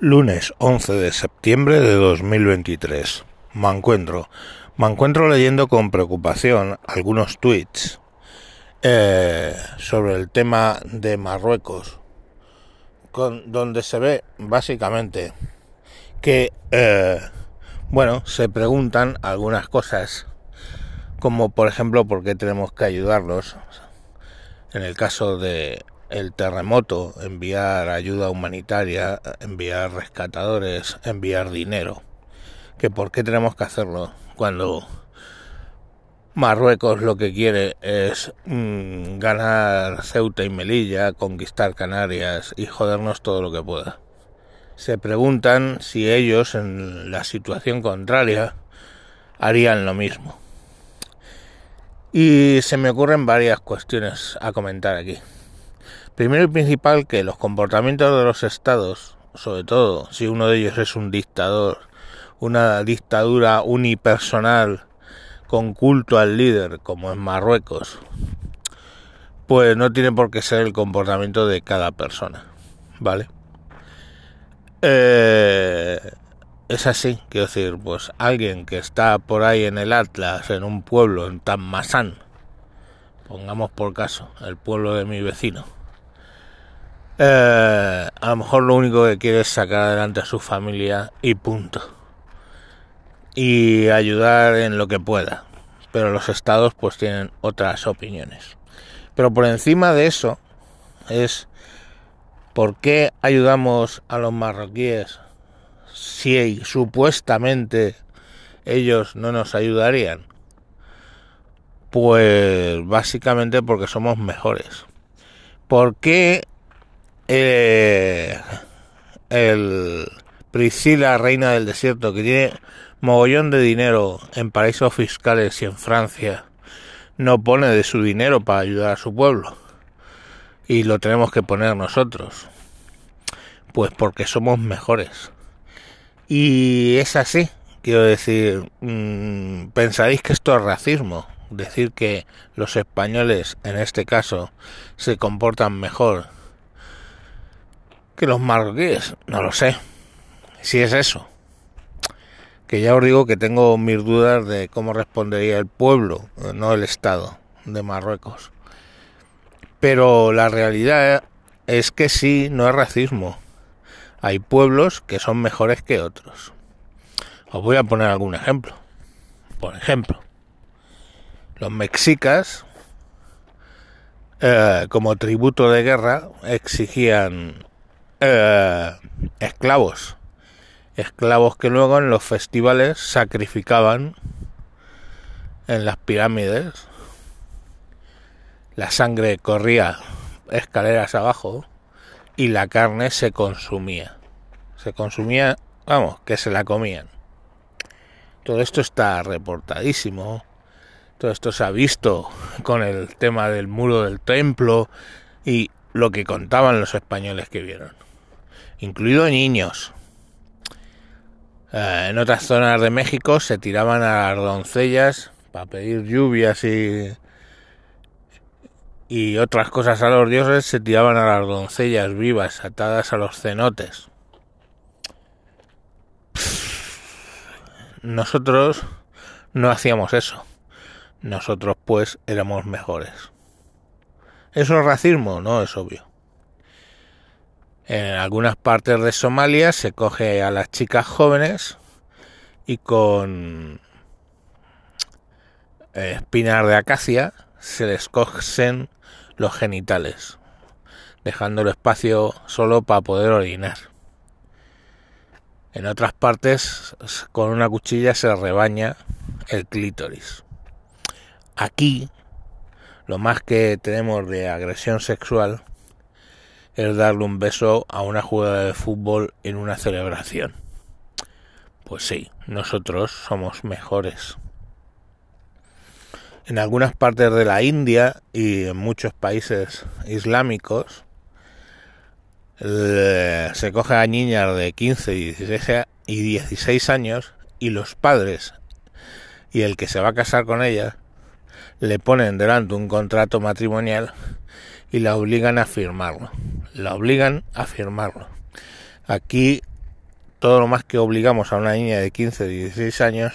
Lunes 11 de septiembre de 2023. Me encuentro, me encuentro leyendo con preocupación algunos tweets eh, sobre el tema de Marruecos, donde se ve básicamente que, eh, bueno, se preguntan algunas cosas, como por ejemplo por qué tenemos que ayudarlos en el caso de el terremoto, enviar ayuda humanitaria, enviar rescatadores, enviar dinero. Que por qué tenemos que hacerlo cuando Marruecos lo que quiere es mm, ganar Ceuta y Melilla, conquistar Canarias y jodernos todo lo que pueda. Se preguntan si ellos en la situación contraria harían lo mismo. Y se me ocurren varias cuestiones a comentar aquí. Primero y principal que los comportamientos de los estados, sobre todo si uno de ellos es un dictador, una dictadura unipersonal con culto al líder, como en Marruecos, pues no tiene por qué ser el comportamiento de cada persona, ¿vale? Eh, es así, quiero decir, pues alguien que está por ahí en el Atlas, en un pueblo, en Tammasán, pongamos por caso, el pueblo de mi vecino, eh, a lo mejor lo único que quiere es sacar adelante a su familia y punto. Y ayudar en lo que pueda. Pero los estados pues tienen otras opiniones. Pero por encima de eso es por qué ayudamos a los marroquíes si supuestamente ellos no nos ayudarían. Pues básicamente porque somos mejores. ¿Por qué eh, el Priscila, reina del desierto, que tiene mogollón de dinero en paraísos fiscales y en Francia, no pone de su dinero para ayudar a su pueblo. Y lo tenemos que poner nosotros. Pues porque somos mejores. Y es así. Quiero decir, mmm, pensaréis que esto es racismo. Decir que los españoles, en este caso, se comportan mejor que los marroquíes, no lo sé. Si es eso. Que ya os digo que tengo mis dudas de cómo respondería el pueblo, no el Estado de Marruecos. Pero la realidad es que sí, no es racismo. Hay pueblos que son mejores que otros. Os voy a poner algún ejemplo. Por ejemplo, los mexicas, eh, como tributo de guerra, exigían eh, esclavos. Esclavos que luego en los festivales sacrificaban en las pirámides. La sangre corría escaleras abajo y la carne se consumía. Se consumía, vamos, que se la comían. Todo esto está reportadísimo. Todo esto se ha visto con el tema del muro del templo y lo que contaban los españoles que vieron incluido niños. Eh, en otras zonas de México se tiraban a las doncellas para pedir lluvias y, y otras cosas a los dioses, se tiraban a las doncellas vivas atadas a los cenotes. Nosotros no hacíamos eso. Nosotros pues éramos mejores. ¿Eso es racismo? No es obvio. En algunas partes de Somalia se coge a las chicas jóvenes y con espinas de acacia se les cogen los genitales, dejando el espacio solo para poder orinar. En otras partes, con una cuchilla se rebaña el clítoris. Aquí, lo más que tenemos de agresión sexual es darle un beso a una jugada de fútbol en una celebración. Pues sí, nosotros somos mejores. En algunas partes de la India y en muchos países islámicos se coge a niñas de 15 y 16, y 16 años y los padres y el que se va a casar con ellas le ponen delante un contrato matrimonial y la obligan a firmarlo. La obligan a firmarlo. Aquí todo lo más que obligamos a una niña de 15, 16 años,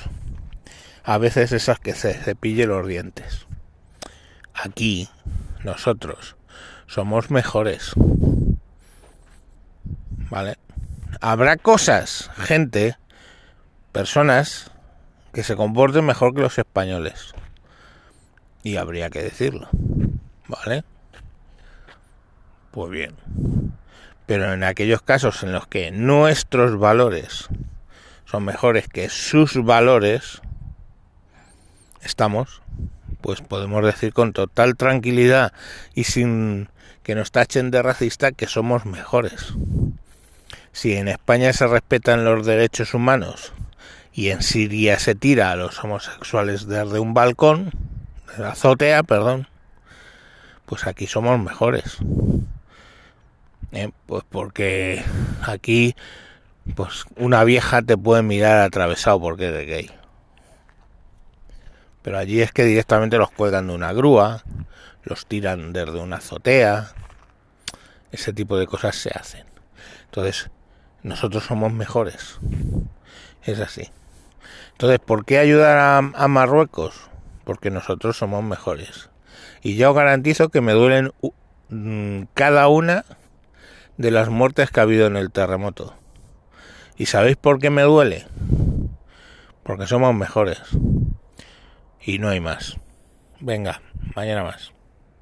a veces es a que se cepille los dientes. Aquí, nosotros, somos mejores. ¿Vale? Habrá cosas, gente, personas que se comporten mejor que los españoles. Y habría que decirlo. ¿Vale? Pues bien. Pero en aquellos casos en los que nuestros valores son mejores que sus valores, estamos, pues podemos decir con total tranquilidad y sin que nos tachen de racista que somos mejores. Si en España se respetan los derechos humanos y en Siria se tira a los homosexuales desde un balcón, de la azotea, perdón, pues aquí somos mejores. ¿Eh? pues porque aquí pues una vieja te puede mirar atravesado porque eres gay. Pero allí es que directamente los cuelgan de una grúa, los tiran desde una azotea, ese tipo de cosas se hacen. Entonces, nosotros somos mejores. Es así. Entonces, ¿por qué ayudar a, a Marruecos? Porque nosotros somos mejores. Y yo garantizo que me duelen mm, cada una de las muertes que ha habido en el terremoto. ¿Y sabéis por qué me duele? Porque somos mejores. Y no hay más. Venga, mañana más.